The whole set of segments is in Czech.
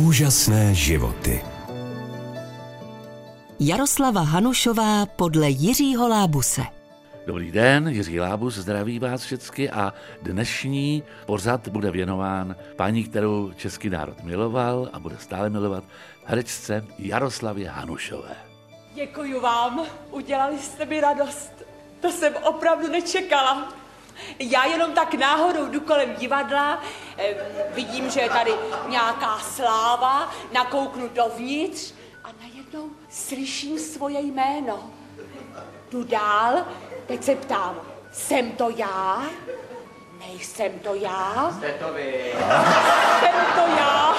Úžasné životy. Jaroslava Hanušová podle Jiřího Lábuse. Dobrý den, Jiří Lábus zdraví vás všechny a dnešní pořad bude věnován paní, kterou český národ miloval a bude stále milovat, herečce Jaroslavě Hanušové. Děkuji vám, udělali jste mi radost. To jsem opravdu nečekala. Já jenom tak náhodou jdu kolem divadla, eh, vidím, že je tady nějaká sláva, nakouknu dovnitř a najednou slyším svoje jméno. Jdu dál, teď se ptám, jsem to já? Nejsem to já? Jste to vy. Jsem to já?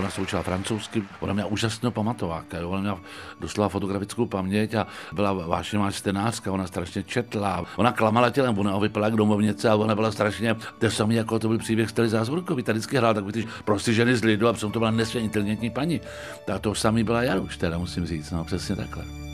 Ona se učila francouzsky, ona měla úžasnou pamatováka, jo? ona měla doslova fotografickou paměť a byla vášnivá čtenářka, ona strašně četla, ona klamala tělem, ona vypadala jak domovnice a ona byla strašně, to samé jako to byl příběh Stely Zázvorkový, ta vždycky hrála takový ty prostě ženy z lidu a přitom to byla nesmírně inteligentní paní. Tak to samý byla Jaruš, teda musím říct, no přesně takhle.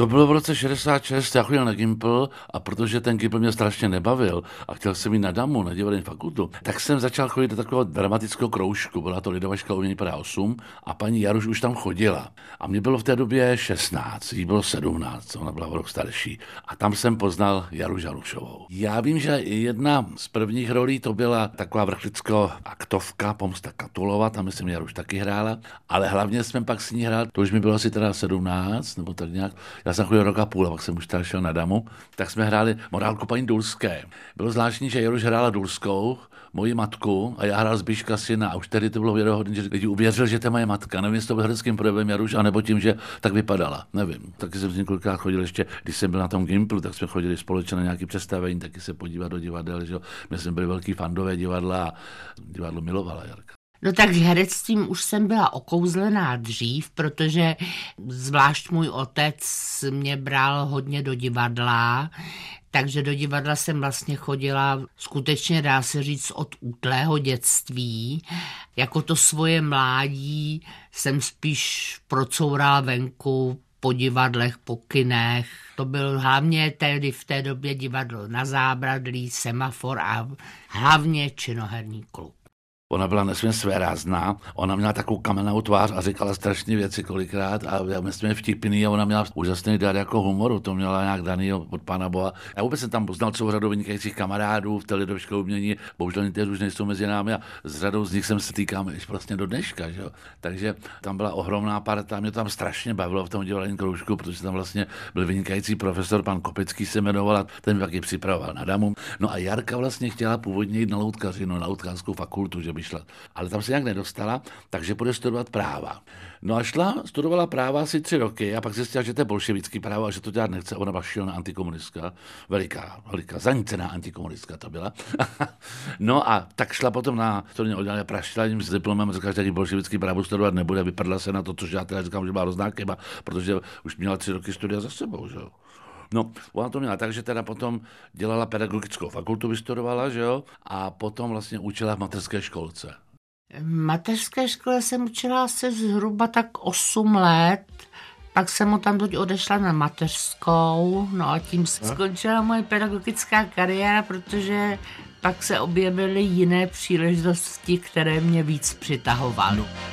To bylo v roce 66, já chodil na Gimpl a protože ten Gimpl mě strašně nebavil a chtěl jsem jít na damu, na divadelní fakultu, tak jsem začal chodit do takového dramatického kroužku. Byla to Lidová škola umění 8 a paní Jaruš už tam chodila. A mě bylo v té době 16, jí bylo 17, ona byla o rok starší. A tam jsem poznal Jaru Žanušovou. Já vím, že jedna z prvních rolí to byla taková vrchlicko aktovka Pomsta Katulova, tam myslím Jaruš taky hrála, ale hlavně jsme pak s ní hrál, to už mi bylo asi teda 17, nebo tak nějak. Já jsem chodil rok a půl, a pak jsem už tady šel na damu, tak jsme hráli morálku paní Dulské. Bylo zvláštní, že Jaruš hrála Dulskou, moji matku a já hrál Zbíška syna a už tehdy to bylo věrohodné, že lidi uvěřil, že to je moje matka. Nevím, jestli to byl hereckým projevem Jaruš, anebo tím, že tak vypadala. Nevím. Taky jsem několikrát chodil ještě, když jsem byl na tom Gimplu, tak jsme chodili společně na nějaké představení, taky se podívat do divadel. Že? My jsme byli velký fandové divadla a divadlo milovala Jarka. No tak herectvím už jsem byla okouzlená dřív, protože zvlášť můj otec mě bral hodně do divadla, takže do divadla jsem vlastně chodila skutečně, dá se říct, od útlého dětství. Jako to svoje mládí jsem spíš procourala venku po divadlech, po kinech. To byl hlavně tedy v té době divadlo na zábradlí, semafor a hlavně činoherní klub. Ona byla nesmírně svérázná, ona měla takovou kamennou tvář a říkala strašné věci kolikrát a já myslím vtipný a ona měla úžasný dar jako humoru, to měla nějak daný od pána Boha. Já vůbec jsem tam poznal celou řadu vynikajících kamarádů v té lidovské umění, bohužel někteří už nejsou mezi námi a s řadou z nich jsem se týkám až vlastně do dneška. Že? Takže tam byla ohromná parta, mě tam strašně bavilo v tom divadelním kroužku, protože tam vlastně byl vynikající profesor, pan Kopecký se jmenoval a ten taky připravoval na damu. No a Jarka vlastně chtěla původně jít na loutkařinu, na loutkářskou fakultu, že by šla. Ale tam se nějak nedostala, takže bude studovat práva. No a šla, studovala práva asi tři roky a pak zjistila, že to je bolševický právo a že to dělat nechce. Ona byla šílená antikomunistka, veliká, veliká, zanícená antikomunistka to byla. no a tak šla potom na studijní oddělení, praštila jim s diplomem, říkala, že bolševický právo studovat nebude, vypadla se na to, což já teda říkám, že byla hrozná chyba, protože už měla tři roky studia za sebou. Že? No, ona to měla tak, že teda potom dělala pedagogickou fakultu, vystudovala, že jo, a potom vlastně učila v mateřské školce. V mateřské škole jsem učila se zhruba tak 8 let, pak jsem mu tam teď odešla na mateřskou, no a tím se skončila moje pedagogická kariéra, protože pak se objevily jiné příležitosti, které mě víc přitahovaly. No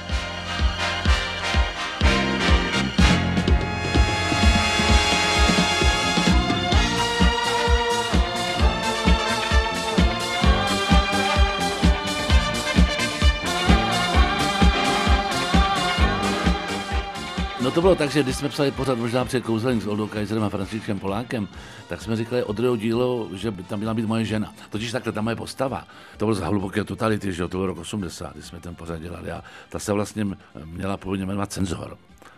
to bylo tak, že když jsme psali pořád možná před kouzelem s Oldou Kaiserem a Františkem Polákem, tak jsme říkali od druhého dílu, že by tam měla být moje žena. Totiž takhle ta moje postava, to bylo z hluboké totality, že to byl rok 80, kdy jsme ten pořád dělali a ta se vlastně měla původně jmenovat Cenzor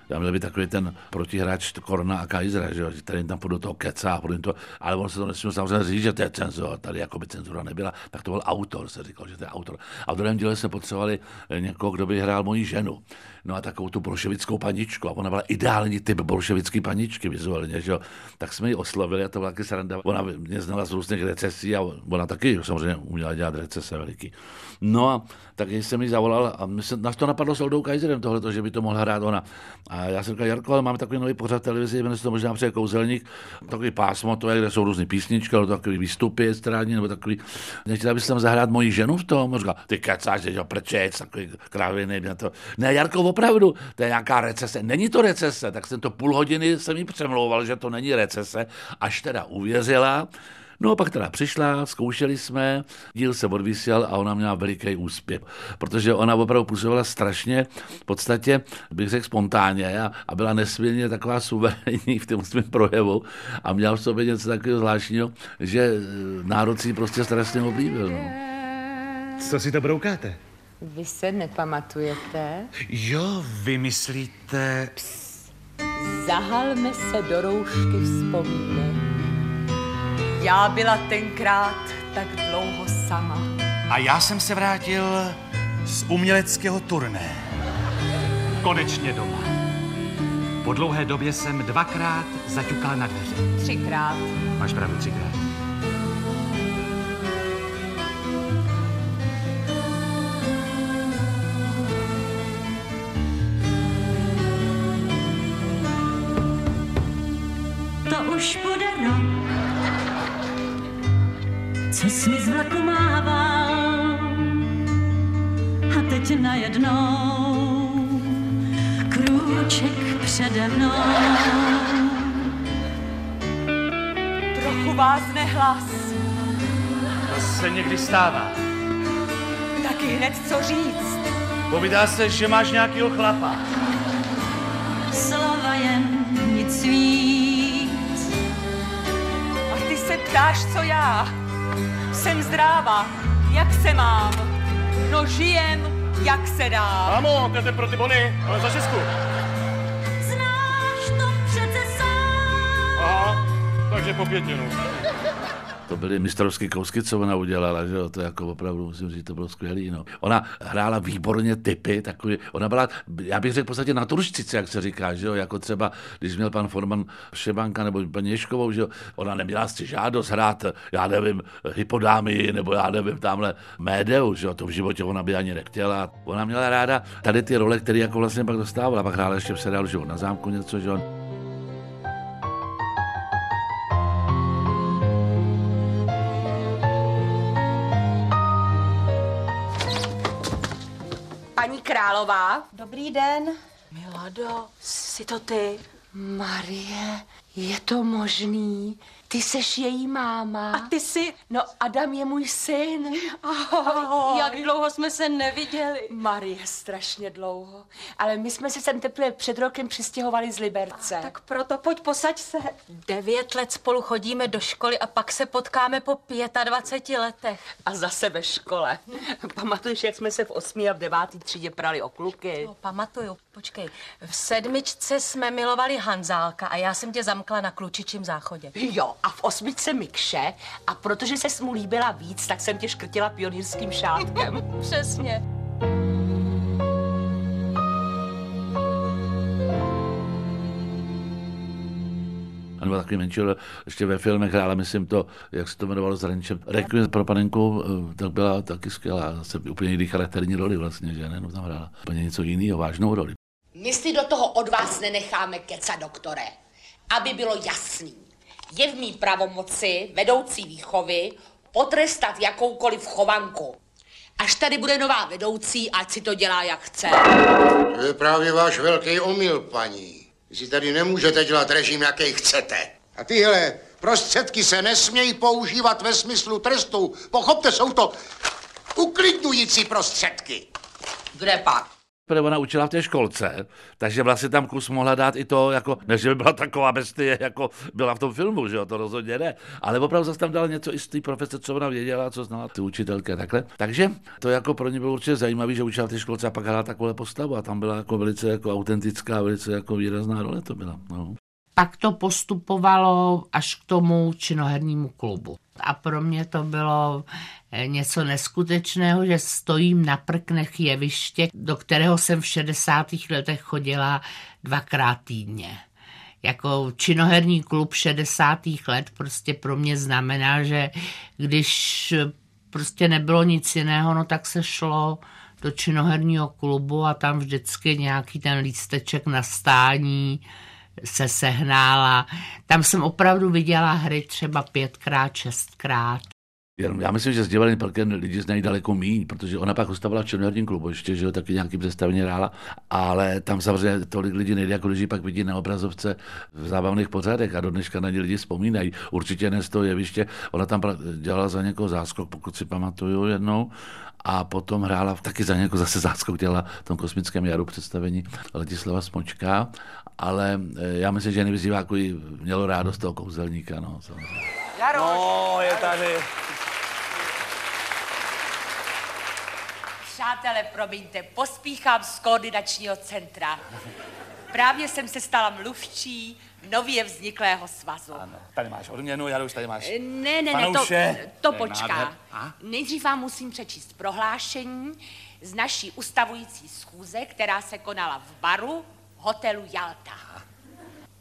já měl být takový ten protihráč Korona a Kaiser, že který tam do toho kecá, a to, ale on se to nesměl samozřejmě říct, že to je cenzura, tady jako by cenzura nebyla, tak to byl autor, se říkal, že to je autor. A v druhém díle se potřebovali někoho, kdo by hrál moji ženu. No a takovou tu bolševickou paničku. A ona byla ideální typ bolševické paničky vizuálně, že jo. Tak jsme ji oslovili a to byla taky sranda. Ona mě znala z různých recesí a ona taky samozřejmě uměla dělat recese veliký. No a tak jsem mi zavolal a my se, nás to napadlo s Oldou Kaiserem tohle, že by to mohla hrát ona. A já jsem říkal, Jarko, ale máme takový nový pořad televizi, jmenuje se to možná přeje kouzelník, takový pásmo, to je, kde jsou různé písničky, ale takový výstupy estrádní, nebo takový, nechtěla bys tam zahrát moji ženu v tom? Říkal, ty kecáš, že prčec, takový kráviny, na to. Ne, Jarko, opravdu, to je nějaká recese. Není to recese, tak jsem to půl hodiny jsem jí přemlouval, že to není recese, až teda uvěřila. No a pak teda přišla, zkoušeli jsme, díl se odvysílal a ona měla veliký úspěch, protože ona opravdu působila strašně, v podstatě bych řekl spontánně a, a byla nesmírně taková suverénní v tom svém projevu a měla v sobě něco takového zvláštního, že eh, národ si prostě strašně oblíbil. No. Co si to broukáte? Vy se nepamatujete? Jo, vy myslíte... Zahalme se do roušky vzpomínek. Já byla tenkrát tak dlouho sama. A já jsem se vrátil z uměleckého turné. Konečně doma. Po dlouhé době jsem dvakrát zaťukal na dveře. Třikrát. Máš pravdu, třikrát. To už bude rok, co jsi mi z vlaku mával a teď najednou krůček přede mnou. Trochu vás nehlas. To se někdy stává. Taky hned co říct. Povídá se, že máš nějakýho chlapa. Slova jen nic víc. Ptáš, co já. Jsem zdráva, jak se mám. No žijem, jak se dá. Mámo, to je ten pro ty bony, ale za šestku. Znáš to přece sám. Aha, takže po pětinu. To byly mistrovské kousky, co ona udělala, že jo? to jako opravdu, musím říct, to bylo skvělý. No. Ona hrála výborně typy, takový, ona byla, já bych řekl v podstatě naturšcice, jak se říká, že jo? jako třeba, když měl pan Forman Šebanka nebo paní Ješkovou, že jo? ona neměla si žádost hrát, já nevím, hypodámy, nebo já nevím, tamhle Médeu, že jo? to v životě ona by ani nechtěla. Ona měla ráda tady ty role, které jako vlastně pak dostávala, pak hrála ještě v seriálu, že jo? na zámku něco, že jo? Paní Králová. Dobrý den. Milado, jsi to ty? Marie, je to možný? Ty seš její máma. A ty jsi... No, Adam je můj syn. Ahoj. Jak dlouho jsme se neviděli. Marie, strašně dlouho. Ale my jsme se sem teprve před rokem přistěhovali z Liberce. Tak proto pojď posaď se. Devět let spolu chodíme do školy a pak se potkáme po 25 letech. A zase ve škole. Pamatuješ, jak jsme se v osmý a v devátý třídě prali o kluky? No, pamatuju, počkej. V sedmičce jsme milovali Hanzálka a já jsem tě zamkla na klučičím záchodě. Jo, a v osmičce Mikše. A protože se mu líbila víc, tak jsem tě škrtila pionýrským šátkem. Přesně. A nebo takový menší role, ještě ve filmech hrála, myslím to, jak se to jmenovalo s Renčem. Requiem pro panenku, eh, tak byla taky skvělá, zase úplně jiný charakterní roli vlastně, že ne, no tam hrála úplně něco jiného, vážnou roli. My si do toho od vás nenecháme kecat, doktore. Aby bylo jasný. Je v mý pravomoci vedoucí výchovy potrestat jakoukoliv chovanku. Až tady bude nová vedoucí, ať si to dělá, jak chce. To je právě váš velký omyl, paní. Vy si tady nemůžete dělat režim, jaký chcete. A tyhle prostředky se nesmějí používat ve smyslu trestu. Pochopte, jsou to uklidňující prostředky. Kde pak? Protože ona učila v té školce, takže vlastně tam kus mohla dát i to, jako, než by byla taková bestie, jako byla v tom filmu, že jo, to rozhodně ne. Ale opravdu zase tam dala něco i z té profese, co ona věděla, co znala ty učitelky a takhle. Takže to jako pro ně bylo určitě zajímavé, že učila v té školce a pak hrála takovou postavu a tam byla jako velice jako autentická, velice jako výrazná role to byla. No. Pak to postupovalo až k tomu činohernímu klubu. A pro mě to bylo eh, něco neskutečného, že stojím na prknech jeviště, do kterého jsem v 60. letech chodila dvakrát týdně. Jako činoherní klub 60. let prostě pro mě znamená, že když prostě nebylo nic jiného, no tak se šlo do činoherního klubu a tam vždycky nějaký ten lísteček na stání se sehnála. Tam jsem opravdu viděla hry třeba pětkrát, šestkrát. Já myslím, že s divadelním parkem lidi znají daleko míň, protože ona pak ustavila v Černoherním klubu ještě, že jo, taky nějaký představení hrála, ale tam samozřejmě tolik lidí nejde, jako když pak vidí na obrazovce v zábavných pořadech a do dneška na ně lidi vzpomínají. Určitě ne z toho jeviště, ona tam dělala za někoho záskok, pokud si pamatuju jednou, a potom hrála taky za někoho zase záskok, dělala v tom kosmickém jaru představení Ladislava Smočka, ale eh, já myslím, že nejvíc diváků mělo rádost toho kouzelníka. No, samozřejmě. No, je tady. Přátelé, promiňte, pospíchám z koordinačního centra. Právě jsem se stala mluvčí nově vzniklého svazu. Ano, tady máš odměnu, já už tady máš. Ne, ne, ne, to, to počká. Nejdřív vám musím přečíst prohlášení z naší ustavující schůze, která se konala v baru hotelu Jalta.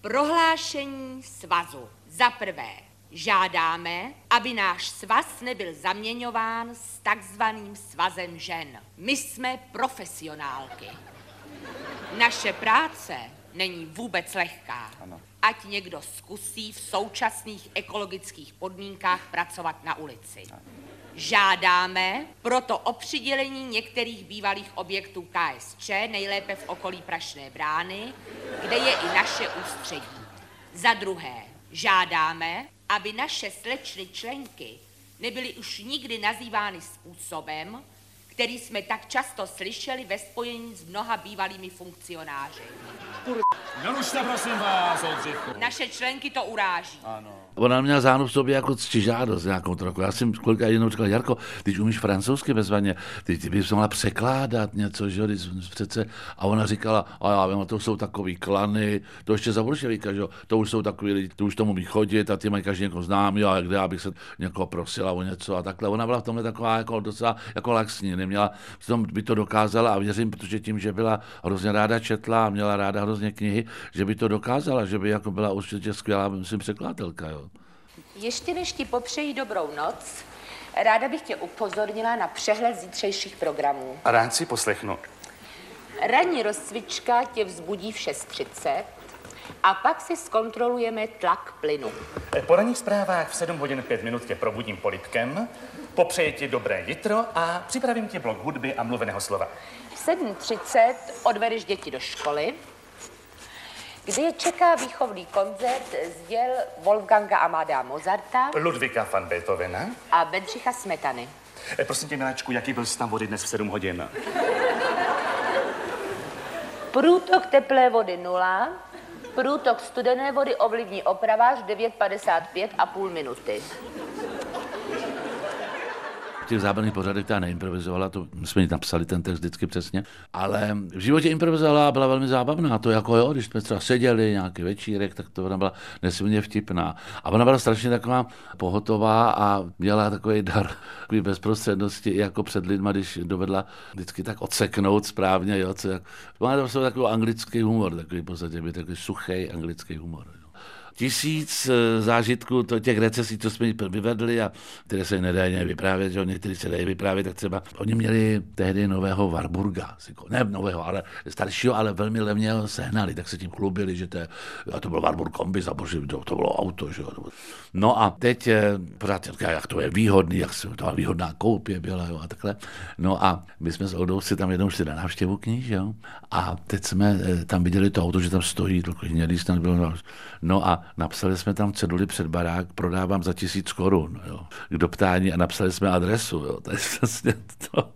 Prohlášení svazu. Za prvé, žádáme, aby náš svaz nebyl zaměňován s takzvaným svazem žen. My jsme profesionálky. Naše práce není vůbec lehká. Ano. Ať někdo zkusí v současných ekologických podmínkách pracovat na ulici. Žádáme proto o přidělení některých bývalých objektů KSČ, nejlépe v okolí Prašné brány, kde je i naše ústředí. Za druhé, žádáme, aby naše slečny členky nebyly už nikdy nazývány způsobem, který jsme tak často slyšeli ve spojení s mnoha bývalými funkcionáři. Nerušte, prosím vás. Naše členky to uráží. Ona měla zánu v sobě jako ctižádost nějakou trochu. Já jsem kolikrát jednou říkal, Jarko, když umíš francouzsky bezvaně, ty, ty bys mohla překládat něco, že přece. A ona říkala, a já vím, to jsou takový klany, to ještě za bolševíka, že jo, to už jsou takový lidi, to už tomu umí chodit a ty mají každý někoho známý a kde já bych se někoho prosila o něco a takhle. Ona byla v tomhle taková jako docela jako laxní, neměla, tom by to dokázala a věřím, protože tím, že byla hrozně ráda četla a měla ráda hrozně knihy, že by to dokázala, že by jako byla určitě skvělá, myslím, překladatelka, jo. Ještě než ti popřeji dobrou noc, ráda bych tě upozornila na přehled zítřejších programů. A rád si poslechnu. Ranní rozcvička tě vzbudí v 6.30 a pak si zkontrolujeme tlak plynu. Po ranních zprávách v 7 hodin 5 minut tě probudím polipkem, popřeji ti dobré jitro a připravím ti blok hudby a mluveného slova. V 7.30 odvedeš děti do školy, kde je čeká výchovný koncert z děl Wolfganga Amadea Mozarta Ludvíka van Beethovena. a Bedřicha Smetany. E, prosím tě, miláčku, jaký byl stav vody dnes v 7 hodin? Průtok teplé vody 0, průtok studené vody ovlivní opravář 9.55 a půl minuty. Těch zábavných pořadech ta neimprovizovala, to jsme jí napsali ten text vždycky přesně, ale v životě improvizovala a byla velmi zábavná. To jako jo, když jsme třeba seděli nějaký večírek, tak to ona byla nesmírně vtipná. A ona byla strašně taková pohotová a měla takový dar takový bezprostřednosti i jako před lidma, když dovedla vždycky tak odseknout správně, jo, co, má to takový anglický humor, takový v podstatě takový suchý anglický humor. Jo tisíc eh, zážitků to těch recesí, co jsme vyvedli a které se nedají vyprávět, že některý se dají vyprávět, tak třeba oni měli tehdy nového Warburga, ne nového, ale staršího, ale velmi levně ho sehnali, tak se tím chlubili, že to, je, a to byl Warburg kombi, a bože, to, to bylo auto, že jo. No a teď pořád říká, jak to je výhodný, jak se to výhodná koupě byla, jo, a takhle. No a my jsme s Oldou si tam jednou šli na návštěvu kníž, jo, a teď jsme eh, tam viděli to auto, že tam stojí, to hnědý snad bylo, no a napsali jsme tam ceduly před barák, prodávám za tisíc korun, jo, k doptání a napsali jsme adresu, jo, to je vlastně to.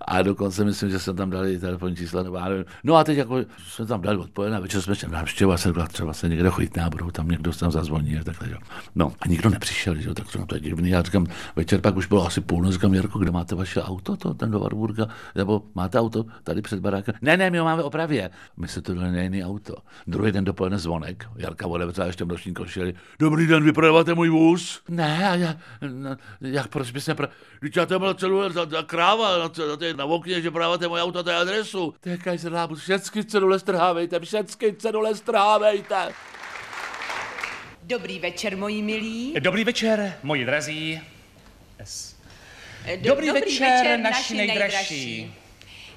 A dokonce myslím, že jsme tam dali telefonní čísla, nebo já nevím. No a teď jako jsme tam dali a večer jsme šli návštěvu a jsem třeba se někde chytná, budou tam někdo se tam zazvoní a takhle, jo. No a nikdo nepřišel, že jo, tak to, to je divný. Já říkám, večer pak už bylo asi půl, říkám, Jirko, kde máte vaše auto, to, ten do Warburga, nebo máte auto tady před barákem? Ne, ne, my ho máme opravě. My se to na jiný auto. Druhý den dopoledne zvonek, Jarka odevřela ještě v noční košili. Dobrý den, vy prodáváte můj vůz? Ne, a já, no, jak, proč bys nepro... Když já tam byla celou ta, ta kráva na, na, na okně, že prodáváte moje auto, to je adresu. Tekaj se lábu, všechny cedule strhávejte, všechny cedule strhávejte. Dobrý večer, moji milí. Dobrý večer, moji drazí. S. Do- Dobrý, večer, naši nejdražší.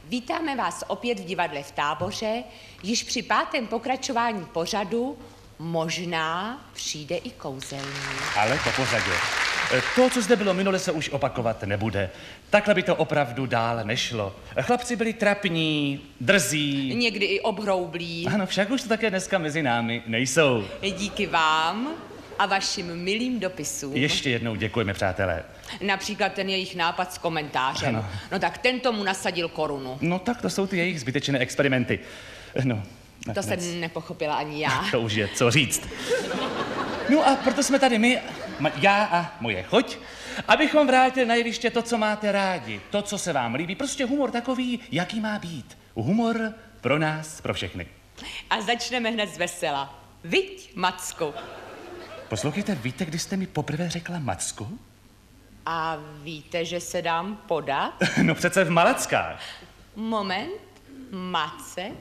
Vítáme vás opět v divadle v Táboře. Již při pátém pokračování pořadu možná přijde i kouzelník. Ale po pořadě. To, co zde bylo minule, se už opakovat nebude. Takhle by to opravdu dál nešlo. Chlapci byli trapní, drzí. Někdy i obhroublí. Ano, však už to také dneska mezi námi nejsou. Díky vám a vašim milým dopisům. Ještě jednou děkujeme, přátelé. Například ten jejich nápad s komentářem. Ano. No tak ten tomu nasadil korunu. No tak to jsou ty jejich zbytečné experimenty. No, To nakonec. jsem nepochopila ani já. To už je co říct. No a proto jsme tady my, já a moje choť, abychom vrátili na jeviště to, co máte rádi, to, co se vám líbí. Prostě humor takový, jaký má být. Humor pro nás, pro všechny. A začneme hned z vesela. Viď, Macku. Poslouchejte, víte, kdy jste mi poprvé řekla Macku? A víte, že se dám podat? No přece v Malackách. Moment. Macek.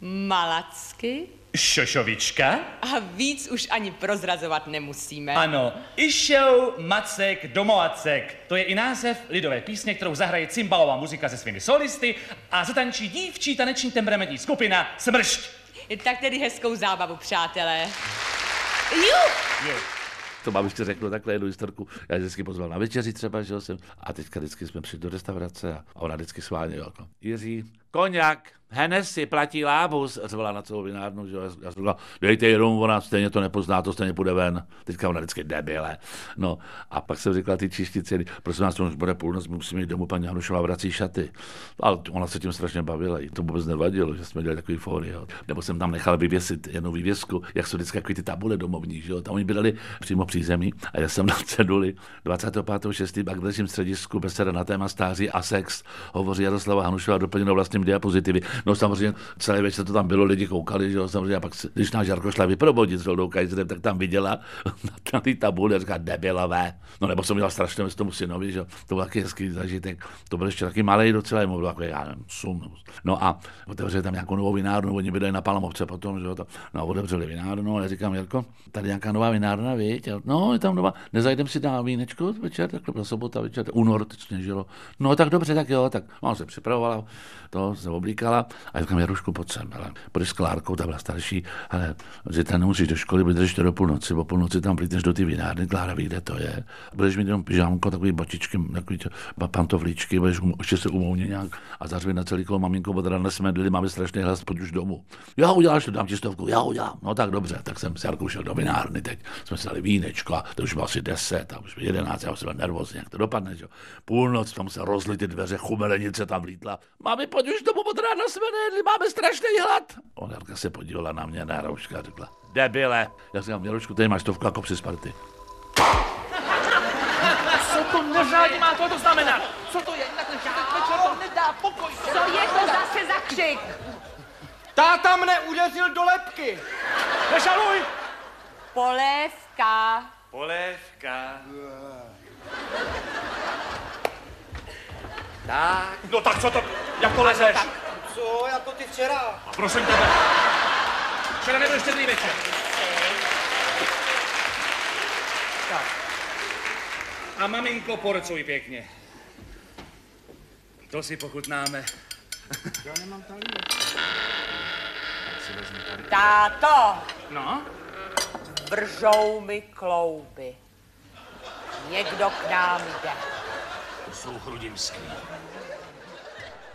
Malacky. Šošovička? A víc už ani prozrazovat nemusíme. Ano, išel Macek do Moacek. To je i název lidové písně, kterou zahraje cymbalová muzika se svými solisty a zatančí dívčí taneční temperamentní skupina Smršť. Tak tedy hezkou zábavu, přátelé. Juh! To babičce řeknu takhle jednu historku. Já ji vždycky pozval na večeři třeba, že jo, jsem. A teďka vždycky jsme přišli do restaurace a ona vždycky sválně, jo, jako, Jiří, koněk, Hennessy, platí lábus, řvala na celou vinárnu, že já jsem dejte ji rum, ona stejně to nepozná, to stejně půjde ven. Teďka ona vždycky debile. No a pak jsem říkal ty číšti ceny, prosím vás, to už bude půlnoc, musíme jít domů, paní Hanušová vrací šaty. Ale ona se tím strašně bavila, jí to vůbec nevadilo, že jsme dělali takový fóry. Nebo jsem tam nechal vyvěsit jednu vývěsku, jak jsou vždycky takový ty tabule domovní, že jo. Tam oni bydleli přímo při zemi a já jsem na ceduli 25.6. k dalším středisku beseda na téma stáří a sex hovoří Jaroslava Hanušová doplněno vlastním diapozitivy. No samozřejmě celý večer to tam bylo, lidi koukali, že jo, samozřejmě a pak, když náš Jarko šla vyprobodit s Roldou Kajzerem, tak tam viděla na, té tabuli a říká debilové. No nebo jsem měla strašně s tomu synovi, že jo, to byl taky hezký zažitek. To byl ještě taky malý docela, mu bylo jako, já nevím, sum. No a otevřeli tam nějakou novou vinárnu, oni bydleli na Palamovce potom, že jo, to, no a otevřeli vinárnu, ale říkám, Jarko, tady nějaká nová vinárna? A, No, je tam nová, nezajdem si na vínečko večer, takhle byla sobota večer, únor, teď sněžilo. No tak dobře, tak jo, tak no, se připravovala, to se oblíkala a říkám, Jarušku, pojď sem, hele, půjdeš s Klárkou, ta byla starší, ale ten nemusíš do školy, budeš to do půlnoci, po půlnoci tam plítneš do ty vinárny, Klára ví, kde to je. Budeš mít jenom pyžámko, takový botičky, takový pantovlíčky, budeš um, ještě se umouně nějak a zařvi na celý kolo maminko, od rána jsme byli, máme strašný hlas, pojď už domů. Já uděláš to, dám ti stovku, já udělám. No tak dobře, tak jsem s Jarkou šel do vinárny, teď jsme si dali vínečko a to už bylo asi 10, a už bylo 11, já už jsem byl nervózní, jak to dopadne, že? Půlnoc, tam se rozly ty dveře, chumelenice tam vlítla. Mami, pojď už domů, od rána jsme nejedli, máme strašný hlad. Ona Jarka se podívala na mě, na Rouška a řekla, debile. Já říkám, Jarošku, tady máš stovku jako při Sparty. Co to neřádí má to, to znamená? Co to je? Večer to nedá pokoj. Co je to zase za křik? Táta mne udeřil do lepky. Nežaluj. Polévka. Polévka. Tak. No tak co to, jak to lezeš? Co, jako ty včera? A prosím tebe. Včera nebyl štědrý večer. Tak. A maminko, porcuj pěkně. To si pochutnáme. Já nemám talíř. Táto, No? vržou mi klouby. Někdo k nám jde. To jsou chrudimský.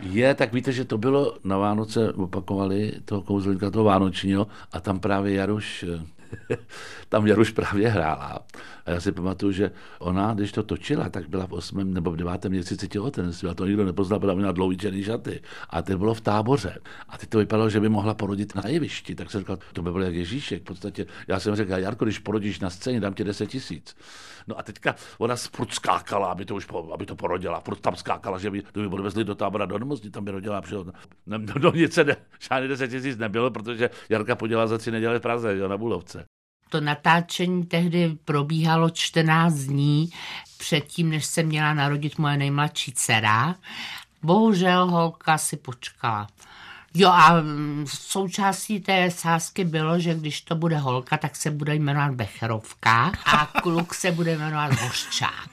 Je, tak víte, že to bylo na Vánoce, opakovali toho kouzelníka, toho Vánočního, a tam právě Jaruš, tam Jaruš právě hrála. A já si pamatuju, že ona, když to točila, tak byla v 8. nebo v 9. měsíci těhotenství a to nikdo nepoznal, protože měla dlouhý černý šaty. A teď bylo v táboře. A teď to vypadalo, že by mohla porodit na jevišti. Tak jsem říkal, to by bylo jak Ježíšek. V podstatě, já jsem řekl, Jarko, když porodíš na scéně, dám ti 10 tisíc. No a teďka ona furt skákala, aby to už po, aby to porodila. Furt tam skákala, že by, to by odvezli do tábora do nemocnice, tam by rodila. Přišel, no, no, no nic se ne, žádný 10 tisíc nebylo, protože Jarka podělala za tři neděle v Praze, jo, na Bulovce. To natáčení tehdy probíhalo 14 dní předtím, než se měla narodit moje nejmladší dcera. Bohužel holka si počkala. Jo a mm, součástí té sázky bylo, že když to bude holka, tak se bude jmenovat Becherovka a kluk se bude jmenovat Hoščák.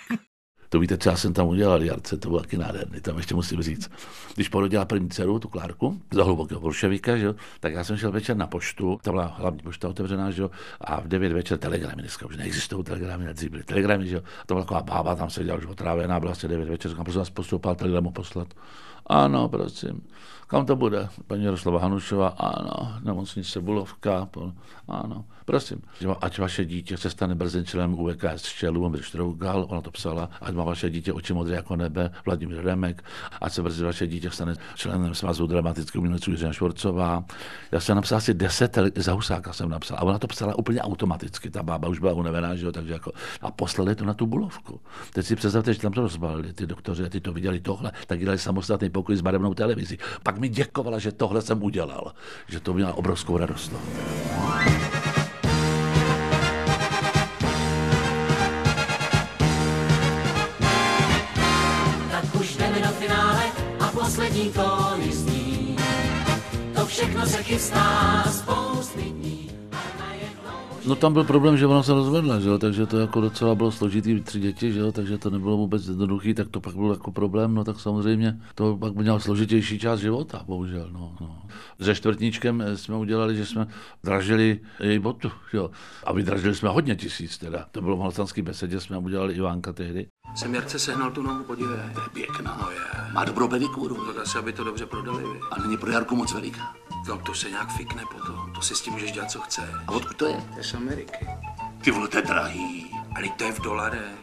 To víte, co já jsem tam udělal, Jarce, to bylo taky nádherný, tam ještě musím říct. Když porodila první dceru, tu Klárku, za hlubokého bolševika, že tak já jsem šel večer na poštu, to byla hlavní pošta otevřená, že a v 9 večer telegramy, dneska už neexistují telegramy, dřív byly telegramy, že a to byla taková bába, tam seděla už otrávená, byla asi 9 večer, říkám, prosím vás, postoupal telegramu poslat. Ano, prosím. Kam to bude? Paní Jaroslava Hanušová, ano. Nemocnice Bulovka, ano. Prosím, ať vaše dítě se stane brzy členem UVKS Štělu, Ondřej Štrougal, ona to psala, ať má vaše dítě oči modré jako nebe, Vladimír Remek, ať se brzy vaše dítě stane členem svazu dramatického umělců Jiřina Švorcová. Já jsem napsal asi deset, za Husáka jsem napsal, a ona to psala úplně automaticky, ta bába už byla unavená, že jo, takže jako, a poslali to na tu Bulovku. Teď si představte, že tam to rozbalili ty doktoři ty to viděli tohle, tak dělali samostatný pokoj s barevnou televizí. Pak mi děkovala, že tohle jsem udělal, že to měla obrovskou radost. No. poslední tóny zní. To všechno se chystá spousty dní. No tam byl problém, že ona se rozvedla, že jo? takže to jako docela bylo složitý, tři děti, že jo? takže to nebylo vůbec jednoduchý, tak to pak byl jako problém, no tak samozřejmě to pak měl složitější část života, bohužel. No, no. Se čtvrtníčkem jsme udělali, že jsme dražili její botu, jo? a vydražili jsme hodně tisíc teda. To bylo v Malcanský besedě, jsme udělali Ivánka tehdy. Jsem Jarce sehnal tu nohu, podívej. Je pěkná. No je. Má dobrou pedikúru. Tak asi, aby to dobře prodali. A není pro Jarku moc veliká. No to se nějak fikne potom. To si s tím můžeš dělat, co chce. A odkud to je? To je z Ameriky. Ty vole, to je drahý. Ale to je v dolarech.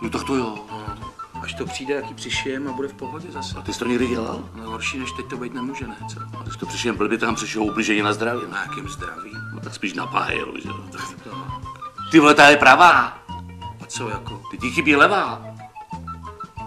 No tak to jo. No, až to přijde, jaký přišijem a bude v pohodě zase. A ty jsi to někdy dělal? No horší než teď to být nemůže, ne? Co? A když to přišijem blbě, tam přišel ubližení na zdraví. Na jakém zdraví? No tak spíš na pájelu, že jo. Ty vole, ta je pravá. A co jako? Ty ti chybí levá.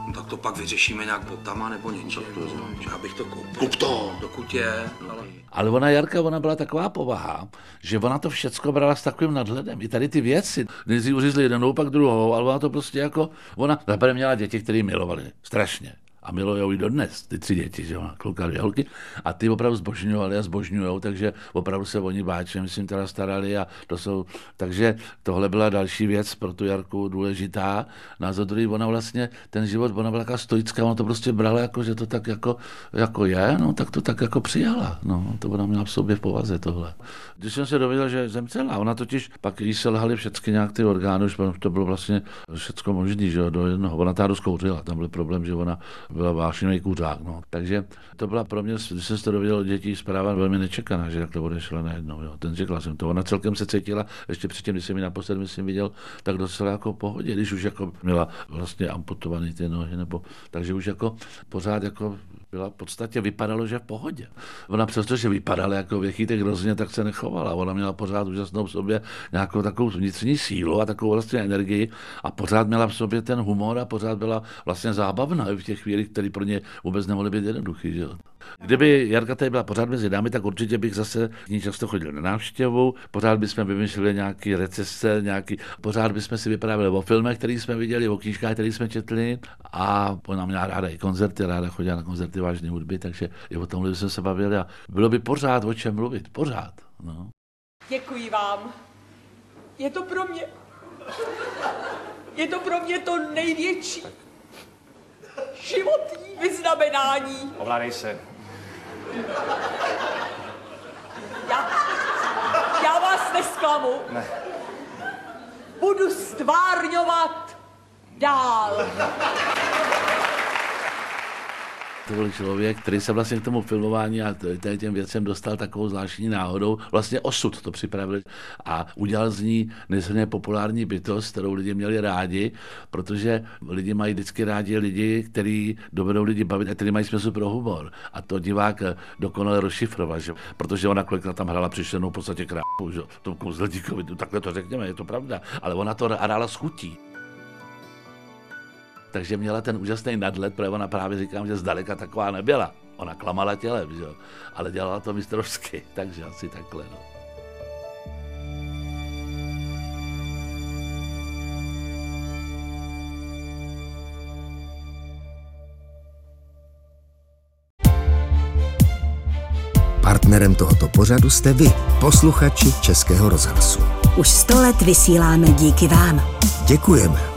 No, tak to pak vyřešíme nějak botama nebo něčím. to je, že já bych to koupil. Kup to. Dokud je, ale... Ale ona, Jarka, ona byla taková povaha, že ona to všecko brala s takovým nadhledem. I tady ty věci, nejdřív uřízli jednou, pak druhou, ale ona to prostě jako, ona zaprvé měla děti, které milovali, strašně a milujou i dodnes, ty tři děti, že má kluka dvě holky, a ty opravdu zbožňovali a zbožňujou, takže opravdu se oni báče, myslím, teda starali a to jsou, takže tohle byla další věc pro tu Jarku důležitá. Na za druhý, ona vlastně, ten život, ona byla taková stoická, ona to prostě brala jako, že to tak jako, jako je, no tak to tak jako přijala, no, to ona měla v sobě v povaze tohle. Když jsem se dověděl, že zemřela, ona totiž pak jí selhaly všechny nějak ty orgány, už to bylo vlastně všechno možné, že jo, do jednoho. Ona tá rozkouřila, tam byl problém, že ona byla vášnivý kuřák. No. Takže to byla pro mě, když jsem se to dověděl od dětí, zpráva velmi nečekaná, že to odešla najednou. Jo. Ten řekla jsem to. Ona celkem se cítila, ještě předtím, když jsem ji naposled myslím viděl, tak docela jako pohodě, když už jako měla vlastně amputovaný ty nohy, nebo, takže už jako pořád jako byla v podstatě, vypadalo, že v pohodě. Ona přesto, že vypadala jako věchytek hrozně, tak se nechovala. Ona měla pořád úžasnou v sobě nějakou takovou vnitřní sílu a takovou vlastně energii a pořád měla v sobě ten humor a pořád byla vlastně zábavná i v těch chvílích, které pro ně vůbec nemohly být jednoduchý. Kdyby Jarka tady byla pořád mezi námi, tak určitě bych zase k ní často chodil na návštěvu, pořád bychom vymýšleli nějaký recese, nějaký, pořád bychom si vyprávěli o filmech, které jsme viděli, o knížkách, které jsme četli a ona měla ráda i koncerty, ráda chodila na koncerty vážné hudby, takže i o tomhle jsme se bavili a bylo by pořád o čem mluvit, pořád. No. Děkuji vám. Je to pro mě... Je to pro mě to největší životní vyznamenání. Ovládej se. Já, já vás nesklamu. Ne. Budu stvárňovat dál. To byl člověk, který se vlastně k tomu filmování a těm věcem dostal takovou zvláštní náhodou. Vlastně osud to připravil a udělal z ní nesmírně populární bytost, kterou lidi měli rádi, protože lidi mají vždycky rádi lidi, kteří dovedou lidi bavit a kteří mají smysl pro humor. A to divák dokonale rozšifrovat, že? protože ona kolikrát tam hrála přišlenou v podstatě krápu, že? tomu kouzledíkovi, takhle to řekněme, je to pravda, ale ona to hrála s chutí takže měla ten úžasný nadhled, protože ona právě říkám, že zdaleka taková nebyla. Ona klamala tělem, že? ale dělala to mistrovsky, takže asi takhle. No. Partnerem tohoto pořadu jste vy, posluchači Českého rozhlasu. Už sto let vysíláme díky vám. Děkujeme.